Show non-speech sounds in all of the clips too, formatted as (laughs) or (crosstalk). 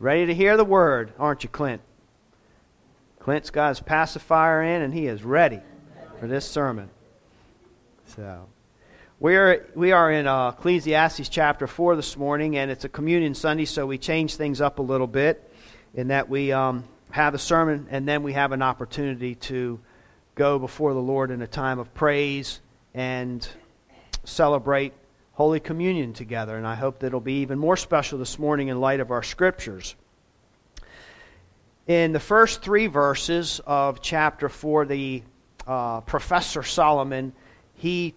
Ready to hear the word, aren't you, Clint? Clint's got his pacifier in and he is ready for this sermon. So, we are, we are in uh, Ecclesiastes chapter 4 this morning, and it's a communion Sunday, so we change things up a little bit in that we um, have a sermon and then we have an opportunity to go before the Lord in a time of praise and celebrate Holy Communion together. And I hope that it'll be even more special this morning in light of our scriptures. In the first three verses of chapter 4, the uh, Professor Solomon, he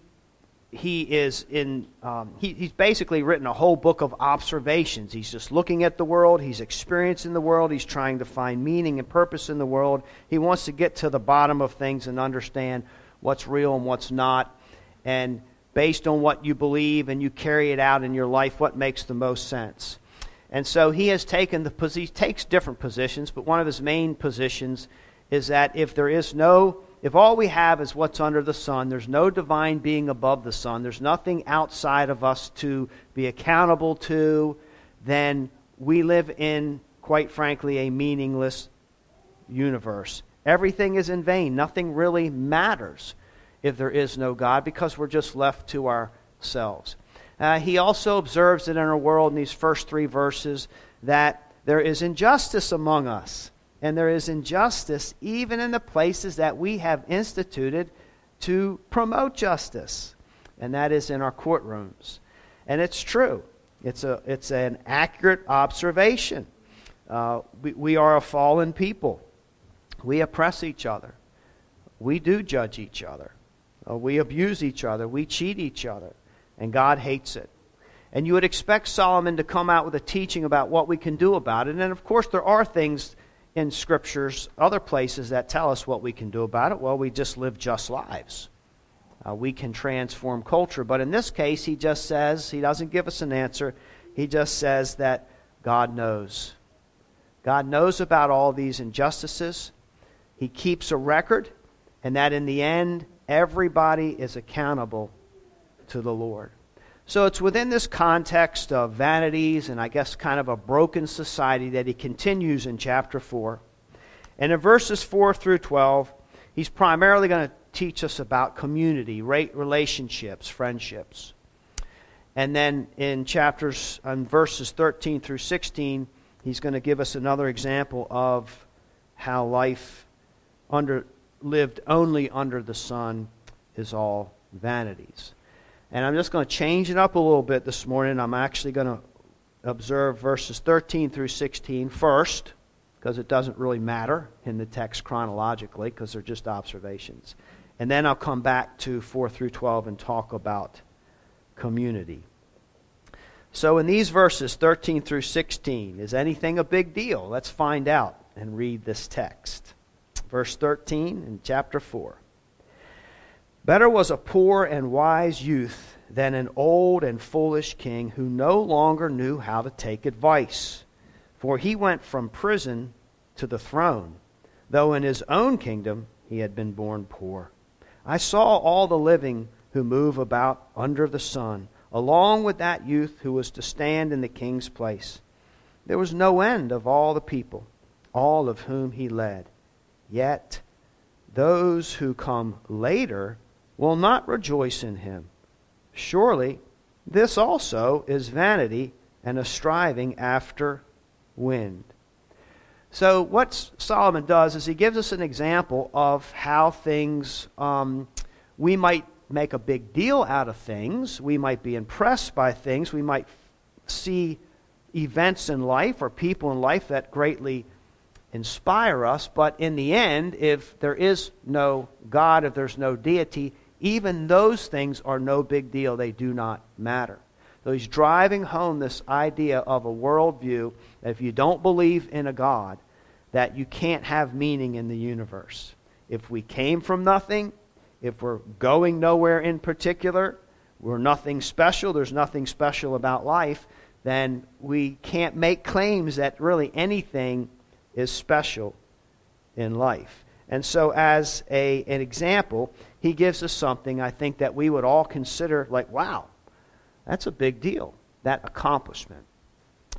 he is in um, he, he's basically written a whole book of observations he's just looking at the world he's experiencing the world he's trying to find meaning and purpose in the world he wants to get to the bottom of things and understand what's real and what's not and based on what you believe and you carry it out in your life what makes the most sense and so he has taken the he takes different positions but one of his main positions is that if there is no if all we have is what's under the sun, there's no divine being above the sun, there's nothing outside of us to be accountable to, then we live in, quite frankly, a meaningless universe. Everything is in vain. Nothing really matters if there is no God because we're just left to ourselves. Uh, he also observes that in our world, in these first three verses, that there is injustice among us and there is injustice even in the places that we have instituted to promote justice, and that is in our courtrooms. And it's true, it's, a, it's an accurate observation. Uh, we, we are a fallen people, we oppress each other, we do judge each other, uh, we abuse each other, we cheat each other, and God hates it. And you would expect Solomon to come out with a teaching about what we can do about it. And of course, there are things in scriptures, other places that tell us what we can do about it. Well, we just live just lives. Uh, we can transform culture. But in this case, he just says, he doesn't give us an answer. He just says that God knows. God knows about all these injustices. He keeps a record, and that in the end, everybody is accountable to the Lord. So it's within this context of vanities and I guess kind of a broken society that he continues in chapter 4. And in verses 4 through 12, he's primarily going to teach us about community, relationships, friendships. And then in chapters, on verses 13 through 16, he's going to give us another example of how life under, lived only under the sun is all vanities. And I'm just going to change it up a little bit this morning. I'm actually going to observe verses 13 through 16 first, because it doesn't really matter in the text chronologically, because they're just observations. And then I'll come back to 4 through 12 and talk about community. So, in these verses 13 through 16, is anything a big deal? Let's find out and read this text. Verse 13 in chapter 4. Better was a poor and wise youth than an old and foolish king who no longer knew how to take advice. For he went from prison to the throne, though in his own kingdom he had been born poor. I saw all the living who move about under the sun, along with that youth who was to stand in the king's place. There was no end of all the people, all of whom he led. Yet those who come later will not rejoice in him. Surely this also is vanity and a striving after wind. So, what Solomon does is he gives us an example of how things, um, we might make a big deal out of things, we might be impressed by things, we might see events in life or people in life that greatly inspire us, but in the end, if there is no God, if there's no deity, even those things are no big deal. They do not matter. So he's driving home this idea of a worldview that if you don't believe in a God, that you can't have meaning in the universe. If we came from nothing, if we're going nowhere in particular, we're nothing special, there's nothing special about life, then we can't make claims that really anything is special in life. And so, as a, an example, he gives us something I think that we would all consider like, wow, that's a big deal, that accomplishment.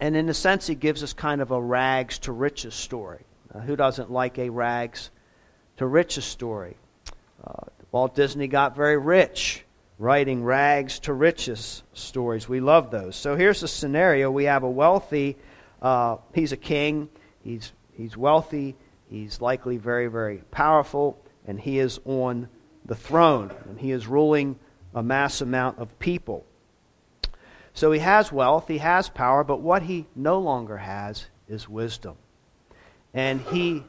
and in a sense, he gives us kind of a rags to riches story. Uh, who doesn't like a rags to riches story? Uh, Walt Disney got very rich writing rags to riches stories. We love those. So here's a scenario we have a wealthy, uh, he's a king, he's, he's wealthy, he's likely very, very powerful, and he is on the throne, and he is ruling a mass amount of people. So he has wealth, he has power, but what he no longer has is wisdom. And he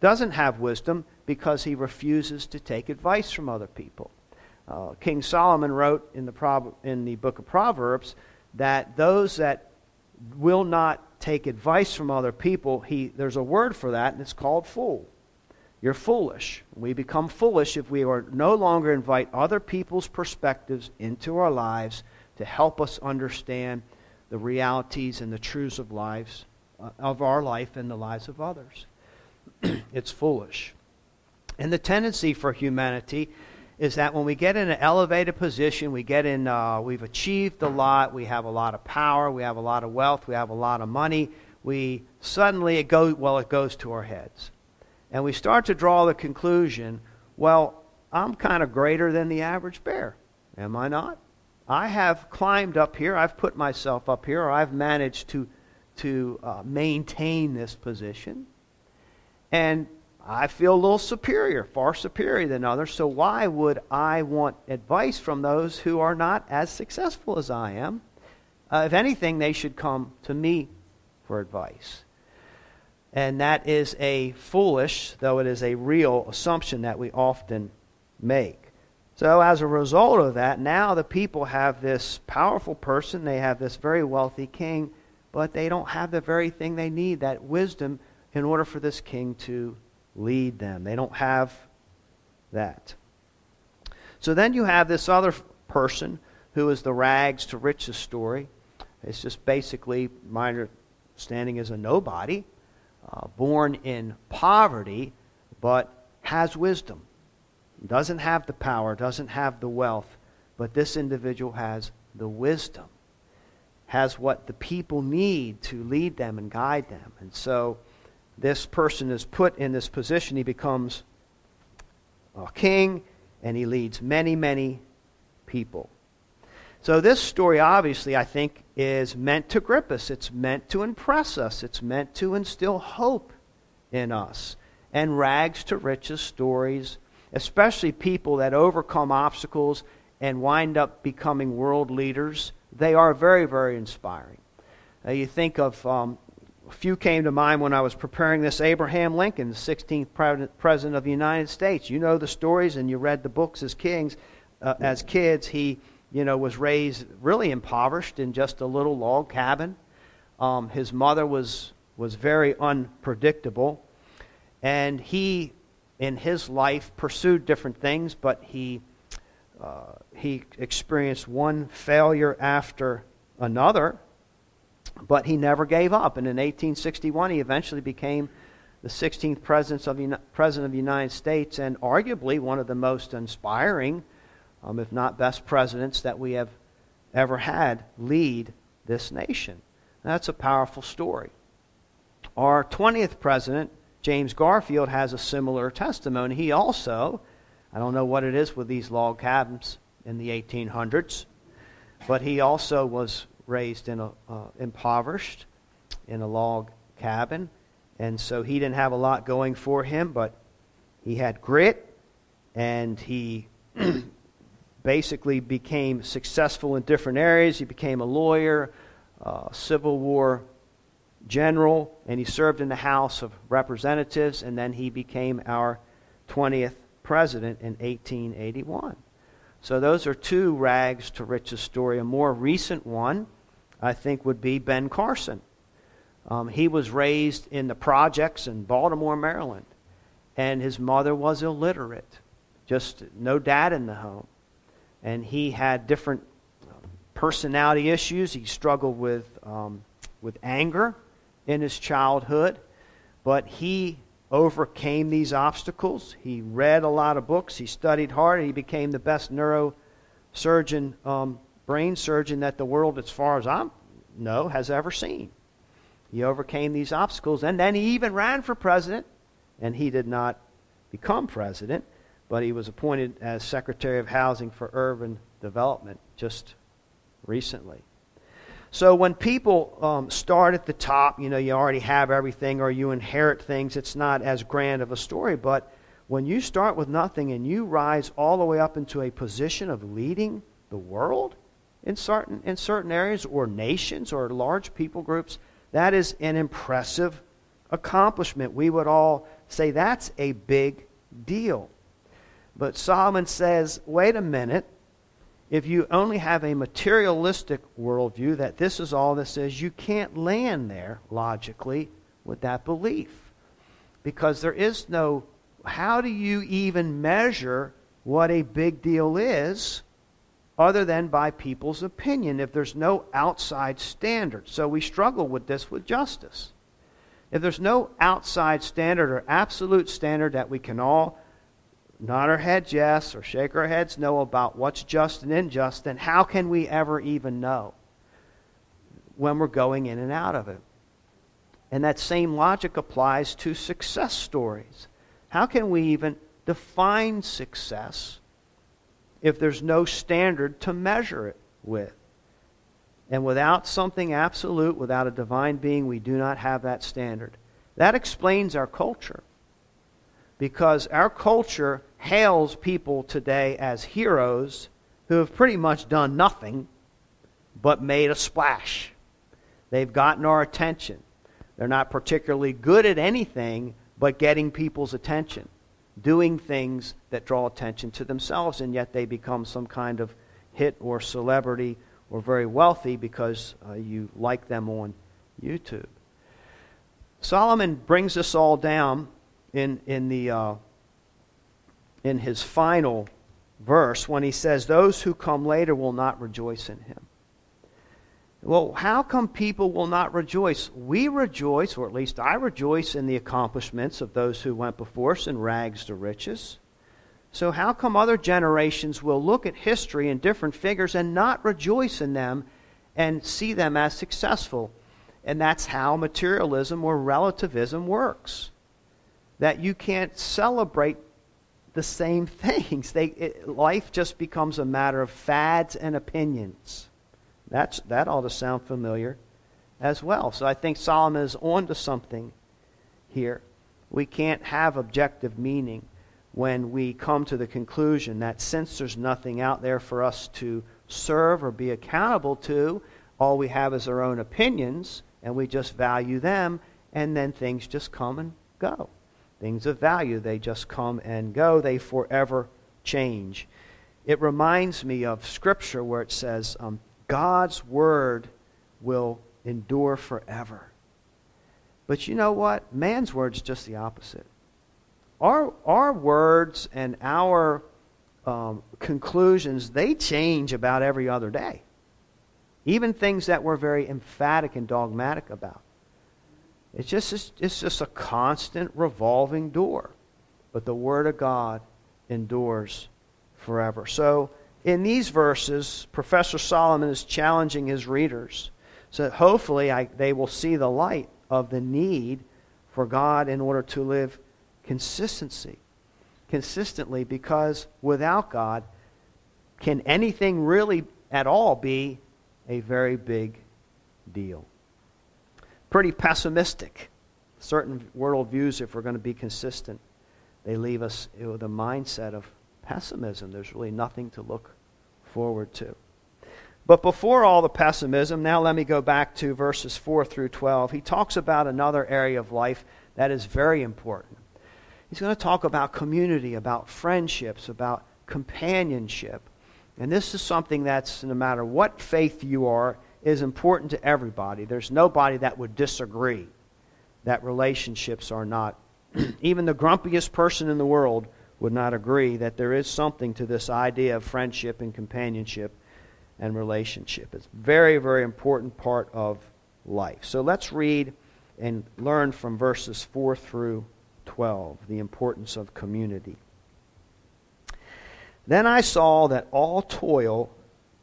doesn't have wisdom because he refuses to take advice from other people. Uh, King Solomon wrote in the, Pro- in the book of Proverbs that those that will not take advice from other people, he, there's a word for that, and it's called fool. You're foolish. We become foolish if we are no longer invite other people's perspectives into our lives to help us understand the realities and the truths of lives uh, of our life and the lives of others. (clears throat) it's foolish. And the tendency for humanity is that when we get in an elevated position, we get in, uh, we've achieved a lot, we have a lot of power, we have a lot of wealth, we have a lot of money, we suddenly it goes well, it goes to our heads, and we start to draw the conclusion, well, I'm kind of greater than the average bear, am I not? I have climbed up here, I've put myself up here, or I've managed to, to uh, maintain this position. And I feel a little superior, far superior than others, so why would I want advice from those who are not as successful as I am? Uh, if anything, they should come to me for advice. And that is a foolish, though it is a real assumption that we often make. So, as a result of that, now the people have this powerful person, they have this very wealthy king, but they don't have the very thing they need, that wisdom, in order for this king to lead them. They don't have that. So then you have this other person who is the rags to riches story. It's just basically, my understanding is a nobody, uh, born in poverty, but has wisdom doesn't have the power, doesn't have the wealth, but this individual has the wisdom, has what the people need to lead them and guide them. And so this person is put in this position. He becomes a king, and he leads many, many people. So this story, obviously, I think, is meant to grip us. It's meant to impress us. It's meant to instill hope in us. And rags to riches stories especially people that overcome obstacles and wind up becoming world leaders, they are very, very inspiring. Uh, you think of um, a few came to mind when I was preparing this Abraham Lincoln, the 16th president of the United States. You know the stories and you read the books as kings, uh, as kids. He, you know, was raised really impoverished in just a little log cabin. Um, his mother was was very unpredictable, and he in his life pursued different things, but he, uh, he experienced one failure after another, but he never gave up. And in 1861, he eventually became the 16th president of, the, United States and arguably one of the most inspiring, um, if not best presidents that we have ever had lead this nation. That's a powerful story. Our 20th president, James Garfield has a similar testimony. He also, I don't know what it is with these log cabins in the 1800s, but he also was raised in a uh, impoverished in a log cabin, and so he didn't have a lot going for him, but he had grit, and he (clears throat) basically became successful in different areas. He became a lawyer, uh, Civil War general, and he served in the House of Representatives, and then he became our 20th president in 1881. So those are two rags to riches story. A more recent one, I think, would be Ben Carson. Um, he was raised in the projects in Baltimore, Maryland, and his mother was illiterate, just no dad in the home. And he had different personality issues. He struggled with, um, with anger in his childhood, but he overcame these obstacles. He read a lot of books, he studied hard, and he became the best neurosurgeon, um, brain surgeon that the world, as far as I'm know has ever seen. He overcame these obstacles, and then he even ran for president, and he did not become president, but he was appointed as Secretary of Housing for Urban Development just recently. So when people um, start at the top, you know, you already have everything or you inherit things, it's not as grand of a story. But when you start with nothing and you rise all the way up into a position of leading the world in certain, in certain areas or nations or large people groups, that is an impressive accomplishment. We would all say that's a big deal. But Solomon says, wait a minute if you only have a materialistic worldview that this is all this is, you can't land there logically with that belief. Because there is no, how do you even measure what a big deal is other than by people's opinion if there's no outside standard? So we struggle with this with justice. If there's no outside standard or absolute standard that we can all nod our heads yes or shake our heads no about what's just and unjust, then how can we ever even know when we're going in and out of it? And that same logic applies to success stories. How can we even define success if there's no standard to measure it with? And without something absolute, without a divine being, we do not have that standard. That explains our culture. Because our culture hails people today as heroes who have pretty much done nothing but made a splash. They've gotten our attention. They're not particularly good at anything but getting people's attention, doing things that draw attention to themselves, and yet they become some kind of hit or celebrity or very wealthy because uh, you like them on YouTube. Solomon brings this all down in, in the uh, in his final verse when he says, Those who come later will not rejoice in him. Well, how come people will not rejoice? We rejoice, or at least I rejoice, in the accomplishments of those who went before us in rags to riches. So, how come other generations will look at history and different figures and not rejoice in them and see them as successful? And that's how materialism or relativism works. That you can't celebrate the same (laughs) things. They, it, life just becomes a matter of fads and opinions. That's, that ought to sound familiar as well. So I think Solomon is on to something here. We can't have objective meaning when we come to the conclusion that since there's nothing out there for us to serve or be accountable to, all we have is our own opinions, and we just value them, and then things just come and go things of value. They just come and go, they forever change. It reminds me of Scripture where it says, um, God's Word will endure forever. But you know what? Man's word's just the opposite. Our, our words and our um, conclusions, they change about every other day. Even things that we're very emphatic and dogmatic about. It's just, it's just a constant revolving door. But the Word of God endures forever. So, in these verses, Professor Solomon is challenging his readers so that hopefully I, they will see the light of the need for God in order to live consistency. Consistently, because without God, can anything really at all be a very big deal? pretty pessimistic. Certain worldviews, if we're going to be consistent, they leave us with a mindset of pessimism. There's really nothing to look forward to. But before all the pessimism, now let me go back to verses 4 through 12. He talks about another area of life that is very important. He's going to talk about community, about friendships, about companionship. And this is something that's, no matter what faith you are, is important to everybody. There's nobody that would disagree that relationships are not. (clears throat) Even the grumpiest person in the world would not agree that there is something to this idea of friendship and companionship and relationship. It's a very, very important part of life. So let's read and learn from verses 4 through 12 the importance of community. Then I saw that all toil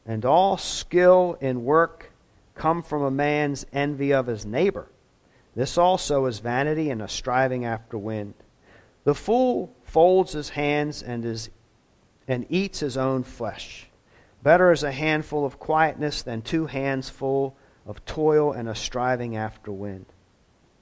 and all skill in work come from a man's envy of his neighbor. This also is vanity and a striving after wind. The fool folds his hands and, is, and eats his own flesh. Better is a handful of quietness than two hands full of toil and a striving after wind.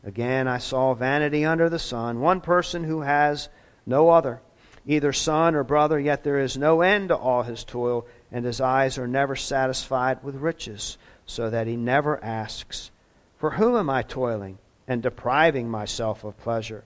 Again, I saw vanity under the sun, one person who has no other, either son or brother, yet there is no end to all his toil, and his eyes are never satisfied with riches, so that he never asks, For whom am I toiling and depriving myself of pleasure?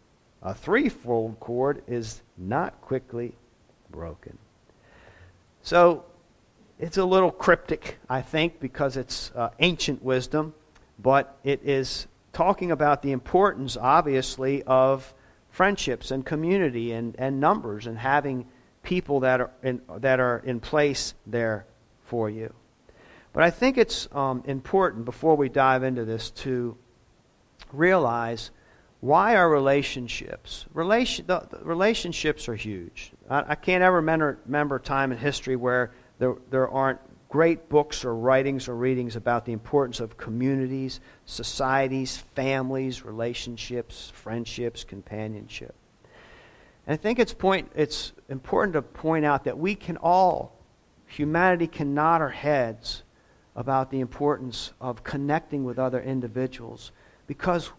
A threefold cord is not quickly broken. So it's a little cryptic, I think, because it's uh, ancient wisdom, but it is talking about the importance, obviously, of friendships and community and, and numbers and having people that are, in, that are in place there for you. But I think it's um, important before we dive into this to realize why are relationships? Relation, the, the relationships are huge. I, I can't ever remember, remember a time in history where there, there aren't great books or writings or readings about the importance of communities, societies, families, relationships, friendships, companionship. And I think it's, point, it's important to point out that we can all, humanity can nod our heads about the importance of connecting with other individuals because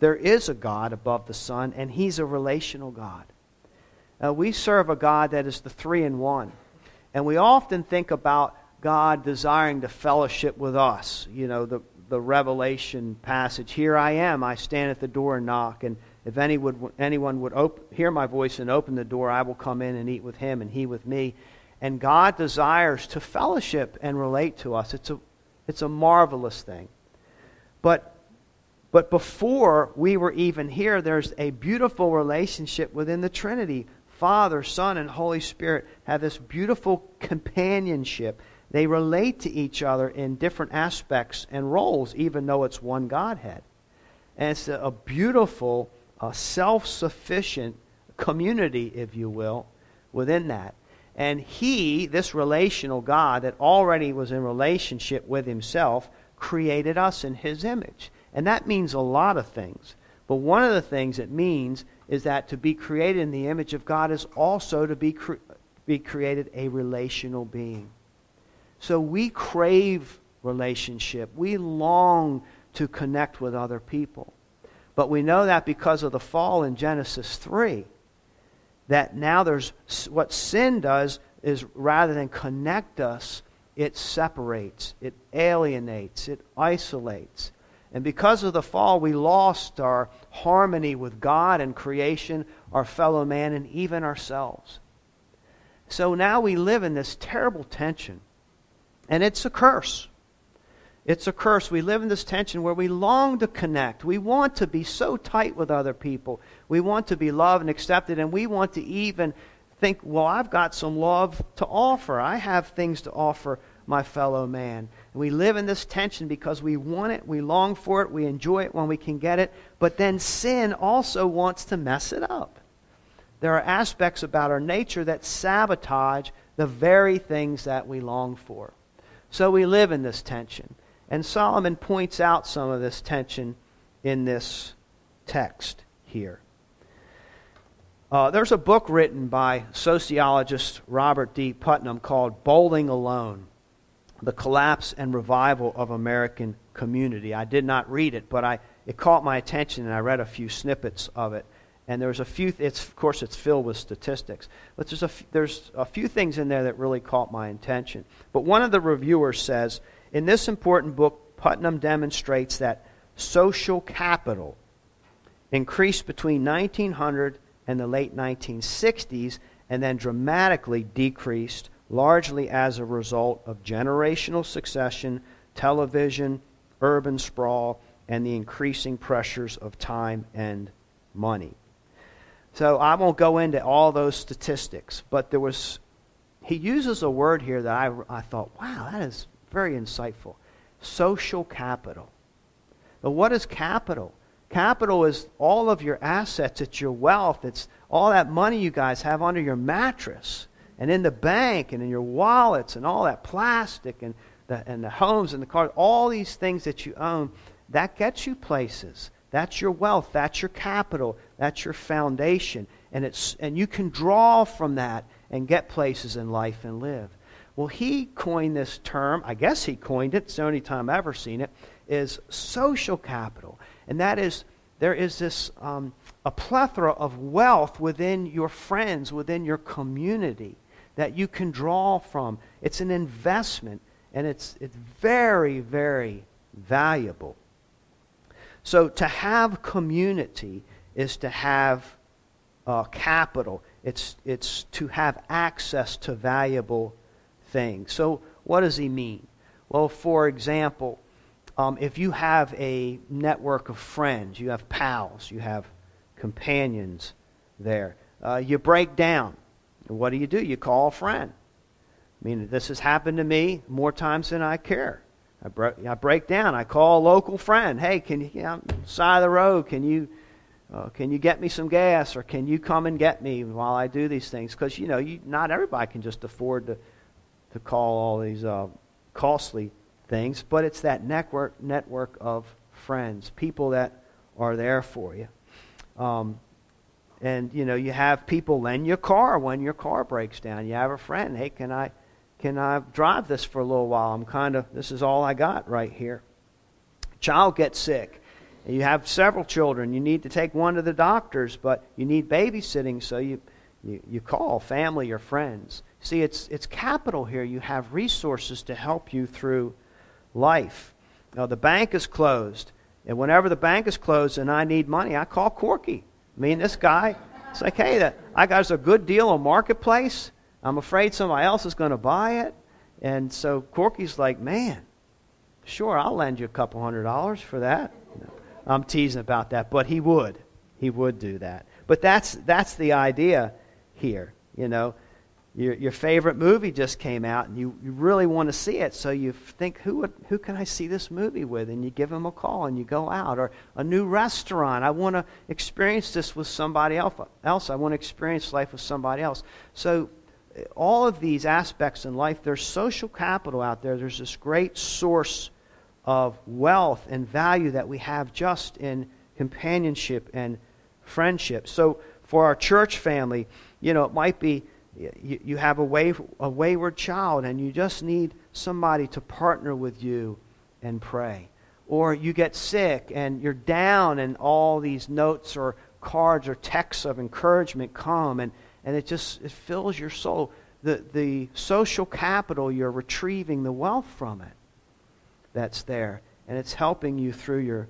there is a God above the sun, and He's a relational God. Uh, we serve a God that is the three in one. And we often think about God desiring to fellowship with us. You know, the, the Revelation passage Here I am, I stand at the door and knock. And if any would, anyone would op- hear my voice and open the door, I will come in and eat with him and he with me. And God desires to fellowship and relate to us. It's a, it's a marvelous thing. But, but before we were even here, there's a beautiful relationship within the Trinity. Father, Son, and Holy Spirit have this beautiful companionship they relate to each other in different aspects and roles, even though it's one Godhead. And it's a, beautiful, uh, self sufficient community, if you will, within that. And He, this relational God that already was in relationship with Himself, created us in His image. And that means a lot of things. But one of the things it means is that to be created in the image of God is also to be, cre- be created a relational being. So we crave relationship. We long to connect with other people. But we know that because of the fall in Genesis 3, that now there's what sin does is rather than connect us, it separates, it alienates, it isolates. And because of the fall, we lost our harmony with God and creation, our fellow man, and even ourselves. So now we live in this terrible tension and it's a curse. It's a curse. We live in this tension where we long to connect. We want to be so tight with other people. We want to be loved and accepted, and we want to even think, well, I've got some love to offer. I have things to offer my fellow man. We live in this tension because we want it, we long for it, we enjoy it when we can get it, but then sin also wants to mess it up. There are aspects about our nature that sabotage the very things that we long for. So we live in this tension. And Solomon points out some of this tension in this text here. Uh, there's a book written by sociologist Robert D. Putnam called Bowling Alone The Collapse and Revival of American Community. I did not read it, but I, it caught my attention and I read a few snippets of it. And there's a few it's of course it's filled with statistics. But there's a, there's a few things in there that really caught my attention. But one of the reviewers says in this important book putnam demonstrates that social capital increased between 1900 and the late 1960s and then dramatically decreased largely as a result of generational succession television, urban sprawl, and the increasing pressures of time and money. So I won't go into all those statistics, but there was, he uses a word here that I, I thought, wow, that is very insightful. Social capital. But what is capital? Capital is all of your assets, it's your wealth, it's all that money you guys have under your mattress and in the bank and in your wallets and all that plastic and the, and the homes and the cars, all these things that you own, that gets you places. That's your wealth. That's your capital. That's your foundation. And, it's, and you can draw from that and get places in life and live. Well, he coined this term, I guess he coined it, it's the only time I've ever seen it, is social capital. And that is, there is this, um, a plethora of wealth within your friends, within your community that you can draw from. It's an investment, and it's, it's very, very valuable. So to have community is to have uh, capital. It's, it's to have access to valuable things. So what does he mean? Well, for example, um, if you have a network of friends, you have pals, you have companions there, uh, you break down. What do you do? You call a friend. I mean, this has happened to me more times than I care. I, I break down. I call a local friend. Hey, can you, you know, side of the road, can you, uh, can you get me some gas or can you come and get me while I do these things? Because, you know, you, not everybody can just afford to, to call all these uh, costly things, but it's that network, network of friends, people that are there for you. Um, and, you know, you have people lend your car when your car breaks down. You have a friend, hey, can I can I drive this for a little while? I'm kind of, this is all I got right here. Child gets sick. You have several children. You need to take one to the doctors, but you need babysitting, so you, you, you call family or friends. See, it's, it's capital here. You have resources to help you through life. Now, the bank is closed. And whenever the bank is closed and I need money, I call Corky. I mean, this guy, it's like, hey, that, I got a good deal on Marketplace. I'm afraid somebody else is going to buy it. And so Corky's like, man, sure, I'll lend you a couple hundred dollars for that. I'm teasing about that, but he would. He would do that. But that's, that's the idea here. You know, your, your favorite movie just came out and you, you really want to see it, so you think, who, would, who can I see this movie with? And you give them a call and you go out. Or a new restaurant. I want to experience this with somebody else. I want to experience life with somebody else. So eh, all of these aspects in life, there's social capital out there. There's this great source of wealth and value that we have just in companionship and friendship. So for our church family, you know, it might be you, you have a, way, a wayward child and you just need somebody to partner with you and pray. Or you get sick and you're down and all these notes or cards or texts of encouragement come and and it just it fills your soul. The, the social capital, you're retrieving the wealth from it that's there. And it's helping you through your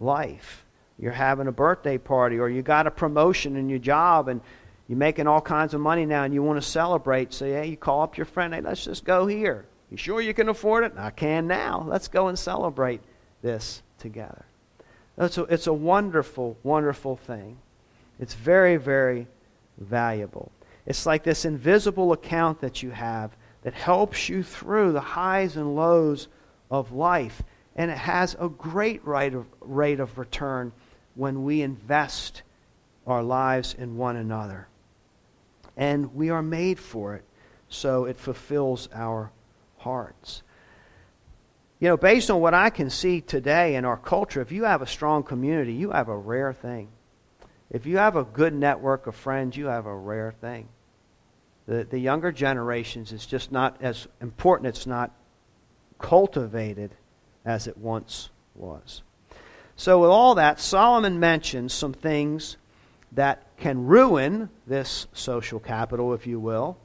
life. You're having a birthday party or you got a promotion in your job and you're making all kinds of money now and you want to celebrate. So, yeah, you call up your friend, hey, let's just go here. You sure you can afford it? I can now. Let's go and celebrate this together. It's a, it's a wonderful, wonderful thing. It's very, very valuable. It's like this invisible account that you have that helps you through the highs and lows of life. And it has a great rate of, rate of return when we invest our lives in one another. And we are made for it, so it fulfills our hearts. You know, based on what I can see today in our culture, if you have a strong community, you have a rare thing. If you have a good network of friends, you have a rare thing. The, the younger generations, it's just not as important, it's not cultivated as it once was. So, with all that, Solomon mentions some things that can ruin this social capital, if you will.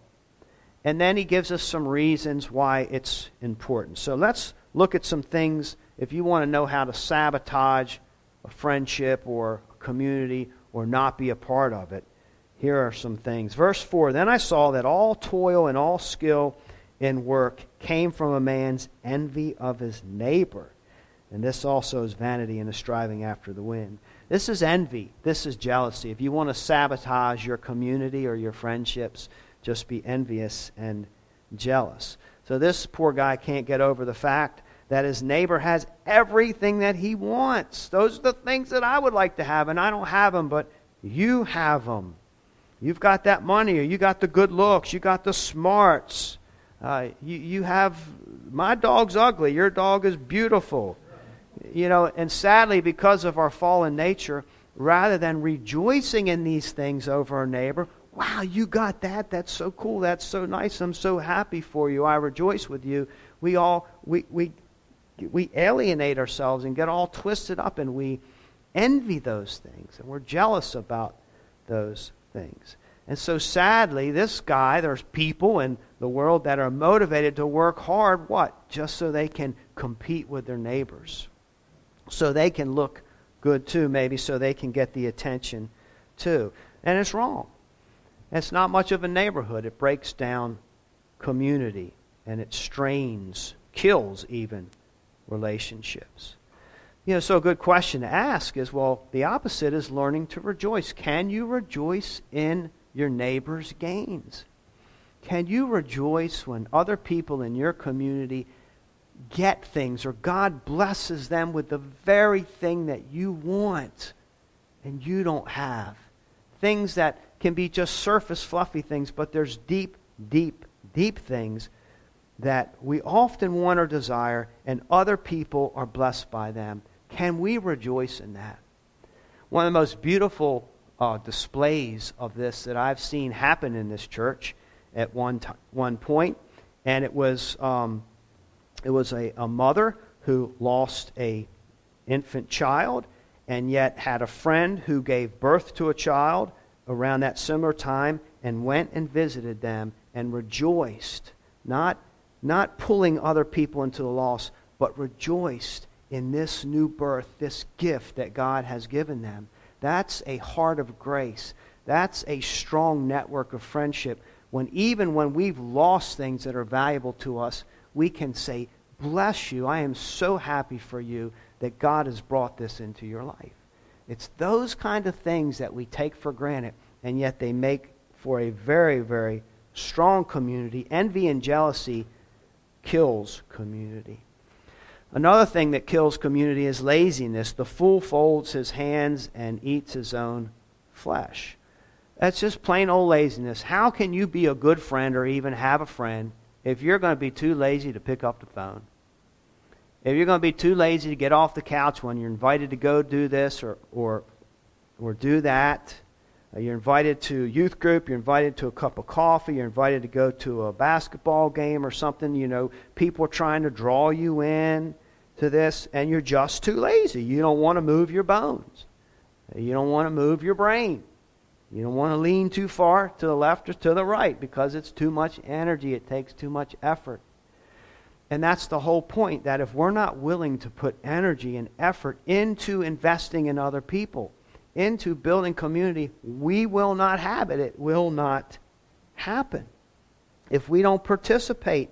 And then he gives us some reasons why it's important. So, let's look at some things if you want to know how to sabotage a friendship or a community or not be a part of it. Here are some things. Verse 4 Then I saw that all toil and all skill in work came from a man's envy of his neighbor. And this also is vanity and a striving after the wind. This is envy. This is jealousy. If you want to sabotage your community or your friendships, just be envious and jealous. So this poor guy can't get over the fact that his neighbor has everything that he wants. Those are the things that I would like to have, and I don't have them, but you have them. You've got that money, or you got the good looks, you got the smarts. Uh, you, you have, my dog's ugly, your dog is beautiful. You know, and sadly, because of our fallen nature, rather than rejoicing in these things over our neighbor, wow, you got that. That's so cool. That's so nice. I'm so happy for you. I rejoice with you. We all, we, we, we alienate ourselves and get all twisted up and we envy those things and we're jealous about those things. And so sadly, this guy, there's people in the world that are motivated to work hard, what? Just so they can compete with their neighbors. So they can look good too, maybe, so they can get the attention too. And it's wrong. It's not much of a neighborhood. It breaks down community and it strains, kills even relationships. You know, so a good question to ask is well, the opposite is learning to rejoice. Can you rejoice in your neighbor's gains? Can you rejoice when other people in your community get things or God blesses them with the very thing that you want and you don't have? Things that can be just surface fluffy things, but there's deep, deep, deep things that we often want or desire, and other people are blessed by them. Can we rejoice in that? One of the most beautiful uh, displays of this that I've seen happen in this church at one, t- one point, and it was, um, it was a, a mother who lost a infant child and yet had a friend who gave birth to a child around that similar time and went and visited them and rejoiced, not not pulling other people into the loss, but rejoiced in this new birth, this gift that God has given them. That's a heart of grace. That's a strong network of friendship. When even when we've lost things that are valuable to us, we can say, Bless you. I am so happy for you that God has brought this into your life. It's those kind of things that we take for granted, and yet they make for a very, very strong community. Envy and jealousy kills community. Another thing that kills community is laziness. The fool folds his hands and eats his own flesh. That's just plain old laziness. How can you be a good friend or even have a friend if you're going to be too lazy to pick up the phone? If you're going to be too lazy to get off the couch when you're invited to go do this or, or, or do that, uh, you're invited to youth group, you're invited to a cup of coffee, you're invited to go to a basketball game or something, you know, people are trying to draw you in to this and you're just too lazy. You don't want to move your bones. You don't want to move your brain. You don't want to lean too far to the left or to the right because it's too much energy, it takes too much effort. And that's the whole point that if we're not willing to put energy and effort into investing in other people, into building community, we will not have it. It will not happen. If we don't participate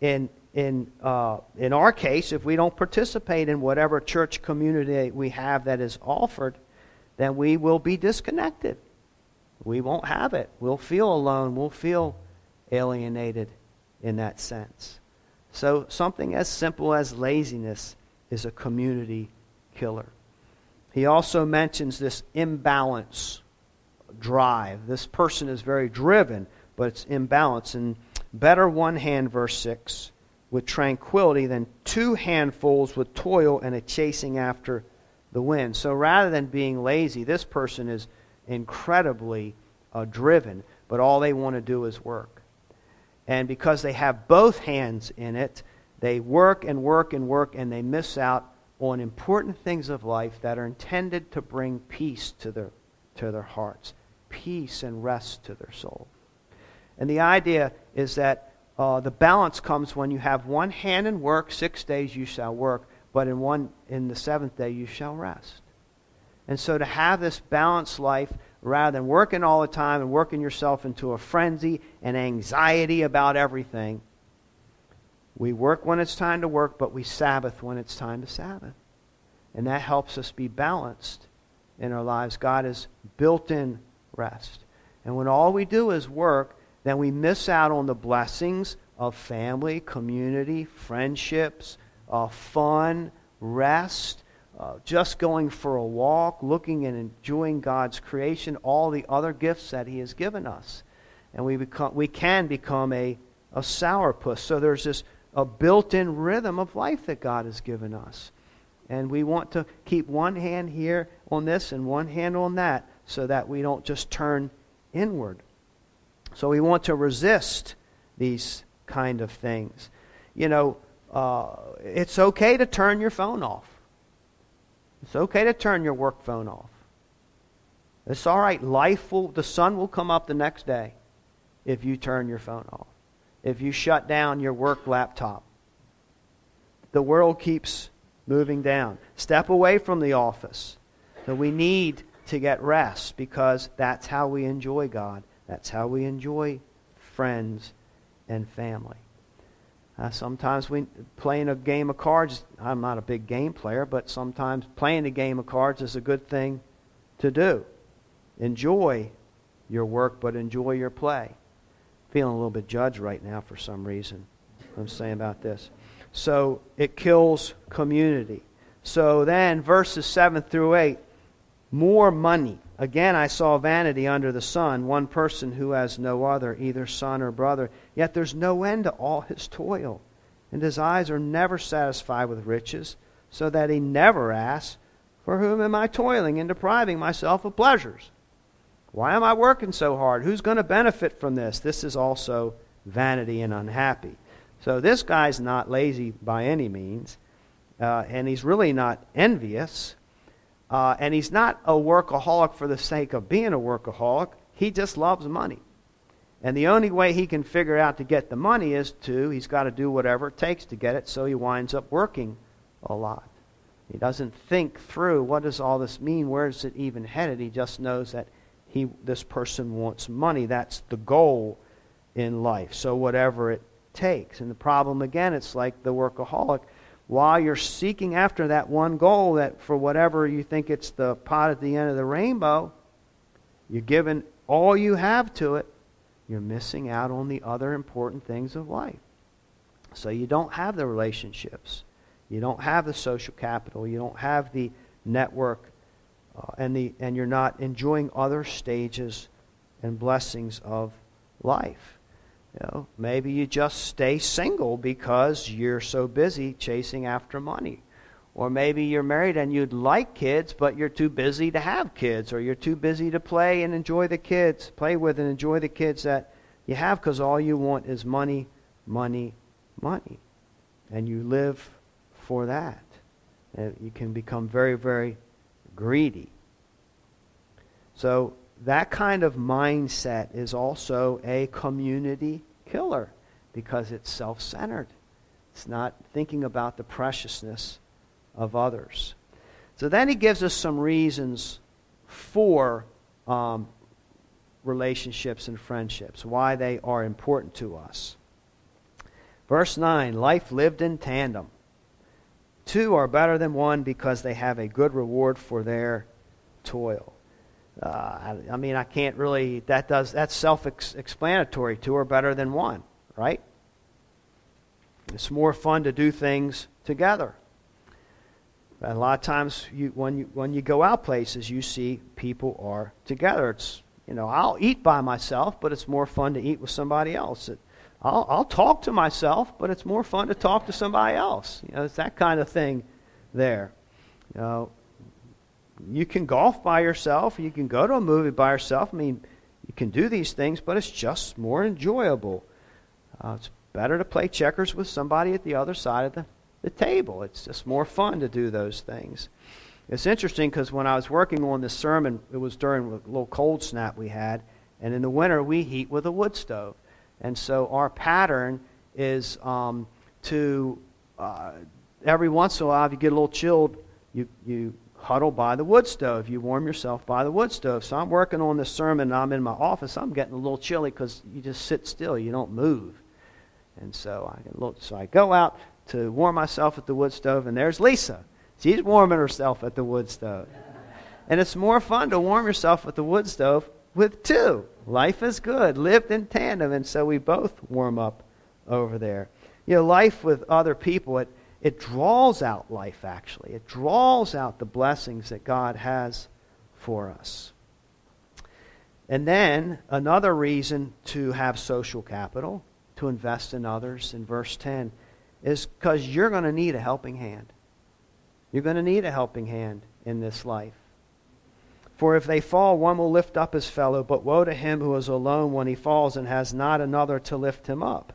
in, in, uh, in our case, if we don't participate in whatever church community we have that is offered, then we will be disconnected. We won't have it. We'll feel alone. We'll feel alienated in that sense. So, something as simple as laziness is a community killer. He also mentions this imbalance drive. This person is very driven, but it's imbalance. And better one hand, verse 6, with tranquility than two handfuls with toil and a chasing after the wind. So rather than being lazy, this person is incredibly uh, driven, but all they want to do is work. And because they have both hands in it, they work and work and work, and they miss out on important things of life that are intended to bring peace to their, to their hearts, peace and rest to their soul. And the idea is that uh, the balance comes when you have one hand in work, six days you shall work, but in, one, in the seventh day you shall rest. And so to have this balanced life, rather than working all the time and working yourself into a frenzy and anxiety about everything, We work when it's time to work, but we Sabbath when it's time to Sabbath. And that helps us be balanced in our lives. God has built in rest. And when all we do is work, then we miss out on the blessings of family, community, friendships, uh, fun, rest, uh, just going for a walk, looking and enjoying God's creation, all the other gifts that He has given us. And we, become, we can become a, a sourpuss. So there's this a built in rhythm of life that God has given us. And we want to keep one hand here on this and one hand on that so that we don't just turn inward. So we want to resist these kind of things. You know, uh, it's okay to turn your phone off. It's okay to turn your work phone off. It's all right. Life will, the sun will come up the next day if you turn your phone off, if you shut down your work laptop. The world keeps moving down. Step away from the office. So we need to get rest because that's how we enjoy God. That's how we enjoy friends and family. Uh, sometimes we playing a game of cards. I'm not a big game player, but sometimes playing a game of cards is a good thing to do. Enjoy your work, but enjoy your play. Feeling a little bit judged right now for some reason. I'm saying about this. So it kills community. So then, verses 7 through 8 more money. Again, I saw vanity under the sun, one person who has no other, either son or brother. Yet there's no end to all his toil, and his eyes are never satisfied with riches, so that he never asks, For whom am I toiling and depriving myself of pleasures? Why am I working so hard? Who's going to benefit from this? This is also vanity and unhappy. So this guy's not lazy by any means, uh, and he's really not envious. Uh, and he's not a workaholic for the sake of being a workaholic. He just loves money. And the only way he can figure out to get the money is to, he's got to do whatever it takes to get it, so he winds up working a lot. He doesn't think through what does all this mean? Where is it even headed? He just knows that he, this person wants money. That's the goal in life. So whatever it takes. And the problem, again, it's like the workaholic while you're seeking after that one goal that for whatever you think it's the pot at the end of the rainbow, you're giving all you have to it, you're missing out on the other important things of life. So you don't have the relationships. You don't have the social capital. You don't have the network. Uh, and, the, and you're not enjoying other stages and blessings of life. You know, maybe you just stay single because you're so busy chasing after money. Or maybe you're married and you'd like kids, but you're too busy to have kids, or you're too busy to play and enjoy the kids, play with and enjoy the kids that you have because all you want is money, money, money. And you live for that. And you can become very, very greedy. So that kind of mindset is also a community killer because it's self centered. It's not thinking about the preciousness of others. So then he gives us some reasons for um, relationships and friendships, why they are important to us. Verse 9 life lived in tandem. Two are better than one because they have a good reward for their toil. Uh, I, I, mean, I can't really. That does that's self-explanatory. Two are better than one, right? It's more fun to do things together. And a lot of times, you, when you when you go out places, you see people are together. It's you know, I'll eat by myself, but it's more fun to eat with somebody else. It, I'll, I'll talk to myself, but it's more fun to talk to somebody else. You know, it's that kind of thing there. You know, you can golf by yourself. You can go to a movie by yourself. I mean, you can do these things, but it's just more enjoyable. Uh, it's better to play checkers with somebody at the other side of the, the table. It's just more fun to do those things. It's interesting because when I was working on this sermon, it was during a little cold snap we had, and in the winter we heat with a wood stove. And so our pattern is um, to, uh, every once in a while, if you get a little chilled, you, you huddle by the wood stove. You warm yourself by the wood stove. So I'm working on this sermon and I'm in my office. I'm getting a little chilly because you just sit still. You don't move. And so I so I go out to warm myself at the wood stove, and there's Lisa. She's warming herself at the wood stove. And it's more fun to warm yourself at the wood stove with two. Life is good, lived in tandem, and so we both warm up over there. You know, life with other people, it, it draws out life, actually. It draws out the blessings that God has for us. And then another reason to have social capital, to invest in others, in verse 10, is because you're going to need a helping hand. You're going to need a helping hand in this life. For if they fall, one will lift up his fellow, but woe to him who is alone when he falls and has not another to lift him up.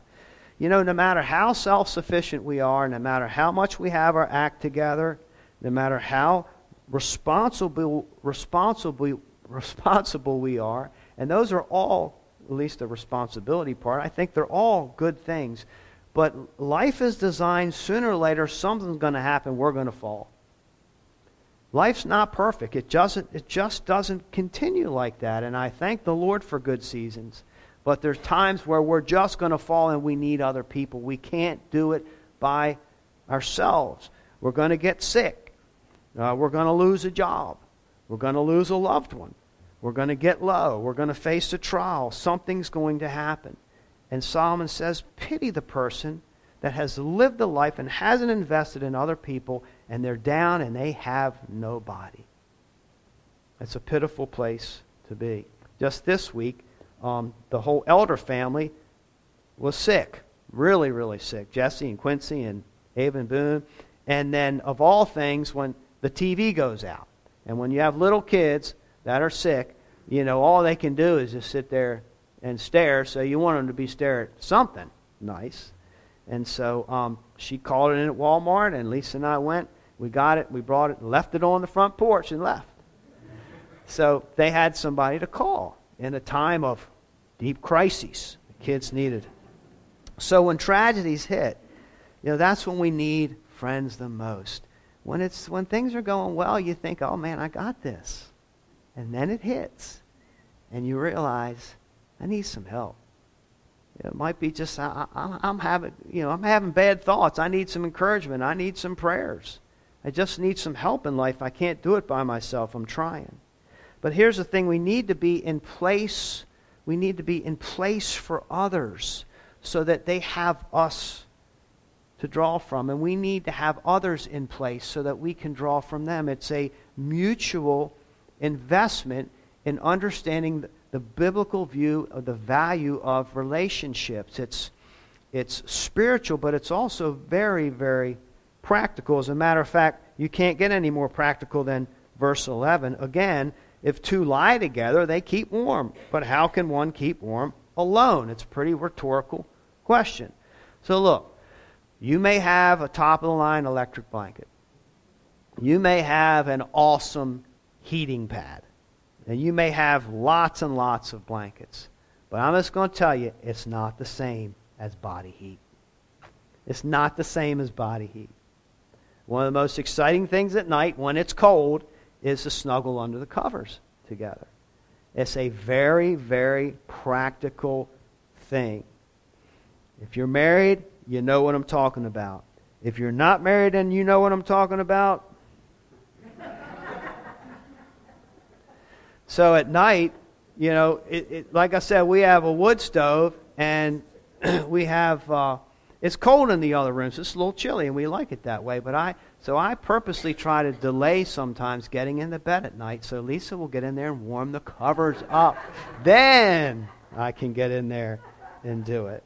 You know, no matter how self sufficient we are, no matter how much we have our act together, no matter how responsible, responsible, responsible we are, and those are all, at least the responsibility part, I think they're all good things. But life is designed sooner or later, something's going to happen, we're going to fall. Life's not perfect. It, just it just doesn't continue like that. And I thank the Lord for good seasons. But there's times where we're just going to fall and we need other people. We can't do it by ourselves. We're going to get sick. Uh, we're going to lose a job. We're going to lose a loved one. We're going to get low. We're going to face a trial. Something's going to happen. And Solomon says, Pity the person that has lived a life and hasn't invested in other people, and they're down and they have nobody. It's a pitiful place to be. Just this week, um, the whole elder family was sick, really, really sick. Jesse and Quincy and Ava and Boone. And then, of all things, when the TV goes out, and when you have little kids that are sick, you know, all they can do is just sit there and stare. So you want them to be staring at something nice. And so um, she called it in at Walmart, and Lisa and I went. We got it, we brought it, left it on the front porch, and left. So they had somebody to call in a time of deep crises. The kids needed. So when tragedies hit, you know, that's when we need friends the most. When it's when things are going well, you think, "Oh man, I got this." And then it hits, and you realize, "I need some help." It might be just I, am having, you know, I'm having bad thoughts. I need some encouragement. I need some prayers. I just need some help in life. I can't do it by myself. I'm trying. But here's the thing we need to be in place. We need to be in place for others so that they have us to draw from. And we need to have others in place so that we can draw from them. It's a mutual investment in understanding the biblical view of the value of relationships. It's, it's spiritual, but it's also very, very practical. As a matter of fact, you can't get any more practical than verse 11. Again, if two lie together, they keep warm. But how can one keep warm alone? It's a pretty rhetorical question. So look, you may have a top of the line electric blanket. You may have an awesome heating pad. And you may have lots and lots of blankets. But I'm just going to tell you, it's not the same as body heat. It's not the same as body heat. One of the most exciting things at night when it's cold is to snuggle under the covers together. It's a very, very practical thing. If you're married, you know what I'm talking about. If you're not married and you know what I'm talking about, (laughs) so at night, you know, it, it, like I said, we have a wood stove and (clears throat) we have, uh, it's cold in the other rooms. It's a little chilly and we like it that way. But I, so I purposely try to delay sometimes getting into bed at night so Lisa will get in there and warm the covers up. then I can get in there and do it.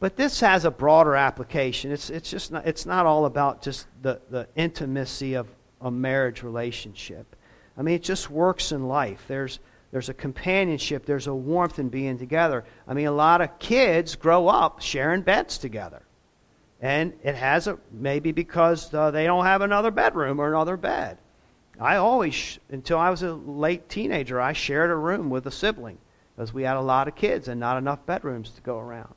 But this has a broader application. It's, it's just not, it's not all about just the, the intimacy of a marriage relationship. I mean, it just works in life. There's, there's a companionship, there's a warmth in being together. I mean, a lot of kids grow up sharing beds together. And it has a, maybe because uh, they don't have another bedroom or another bed. I always, until I was a late teenager, I shared a room with a sibling because we had a lot of kids and not enough bedrooms to go around.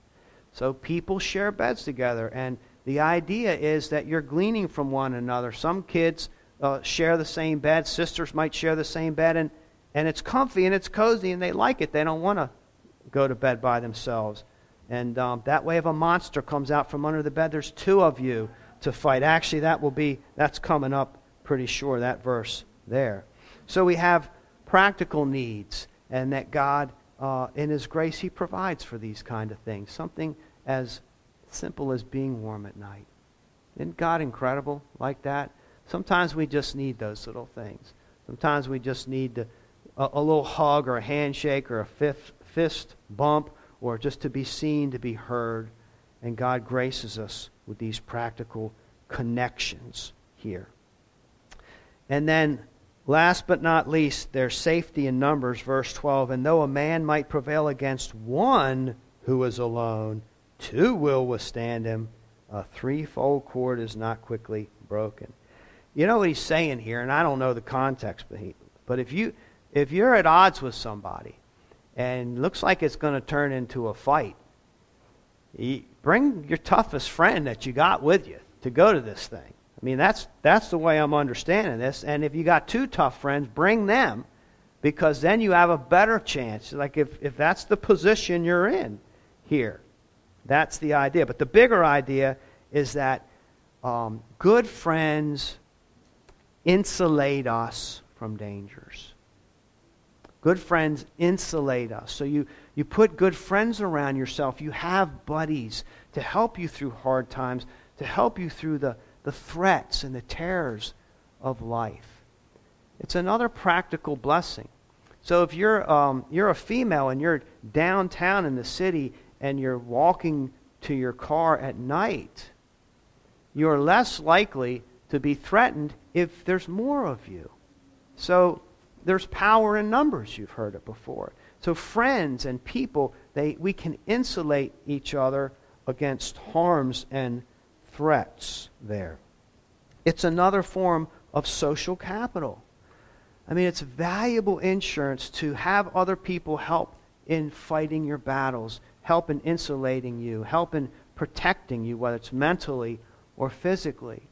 So people share beds together, and the idea is that you're gleaning from one another. Some kids uh, share the same bed, sisters might share the same bed, and, and it's comfy and it's cozy and they like it. They don't want to go to bed by themselves. And um, that way, if a monster comes out from under the bed, there's two of you to fight. Actually, that will be, that's coming up pretty sure, that verse there. So we have practical needs, and that God, uh, in His grace, He provides for these kind of things. Something as simple as being warm at night. Isn't God incredible like that? Sometimes we just need those little things. Sometimes we just need to, a, a little hug or a handshake or a fist bump or just to be seen, to be heard. And God graces us with these practical connections here. And then, last but not least, there's safety in Numbers, verse 12. And though a man might prevail against one who is alone, two will withstand him. A threefold cord is not quickly broken. You know what he's saying here, and I don't know the context, but, he, but if, you, if you're at odds with somebody and looks like it's going to turn into a fight, bring your toughest friend that you got with you to go to this thing. I mean, that's, that's the way I'm understanding this. And if you got two tough friends, bring them because then you have a better chance. Like if, if that's the position you're in here, that's the idea. But the bigger idea is that um, good friends insulate us from dangers. Good friends insulate us. So you, you put good friends around yourself. You have buddies to help you through hard times, to help you through the, the threats and the terrors of life. It's another practical blessing. So if you're, um, you're a female and you're downtown in the city and you're walking to your car at night, you're less likely to be threatened if there's more of you. So there's power in numbers, you've heard it before. So friends and people, they, we can insulate each other against harms and threats there. It's another form of social capital. I mean, it's valuable insurance to have other people help in fighting your battles, help in insulating you, help in protecting you, whether it's mentally or physically.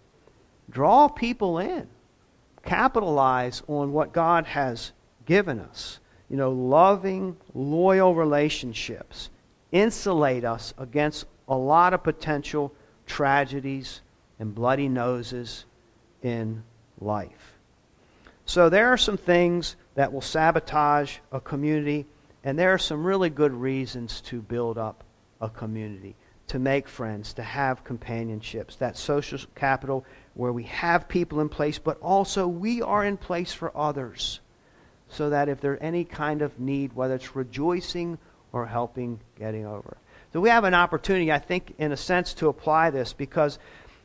Draw people in. Capitalize on what God has given us. You know, loving, loyal relationships insulate us against a lot of potential tragedies and bloody noses in life. So there are some things that will sabotage a community, and there are some really good reasons to build up a community to make friends, to have companionships, that social capital where we have people in place, but also we are in place for others. So that if there's any kind of need, whether it's rejoicing or helping getting over. So we have an opportunity, I think, in a sense, to apply this because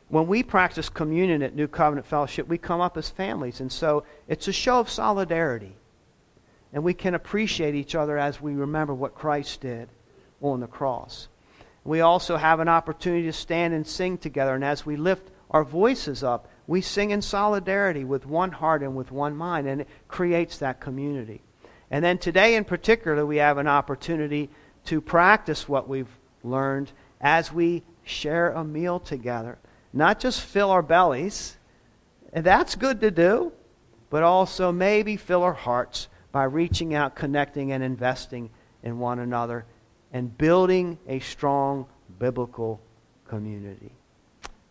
when we practice communion at New Covenant Fellowship, we come up as families. And so it's a show of solidarity. And we can appreciate each other as we remember what Christ did on the cross. We also have an opportunity to stand and sing together. And as we lift our voices up, we sing in solidarity with one heart and with one mind. And it creates that community. And then today in particular, we have an opportunity to practice what we've learned as we share a meal together. Not just fill our bellies, and that's good to do, but also maybe fill our hearts by reaching out, connecting, and investing in one another and building a strong biblical community.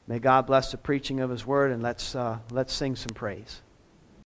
May God bless the preaching of His word, and let's, uh, let's sing some praise.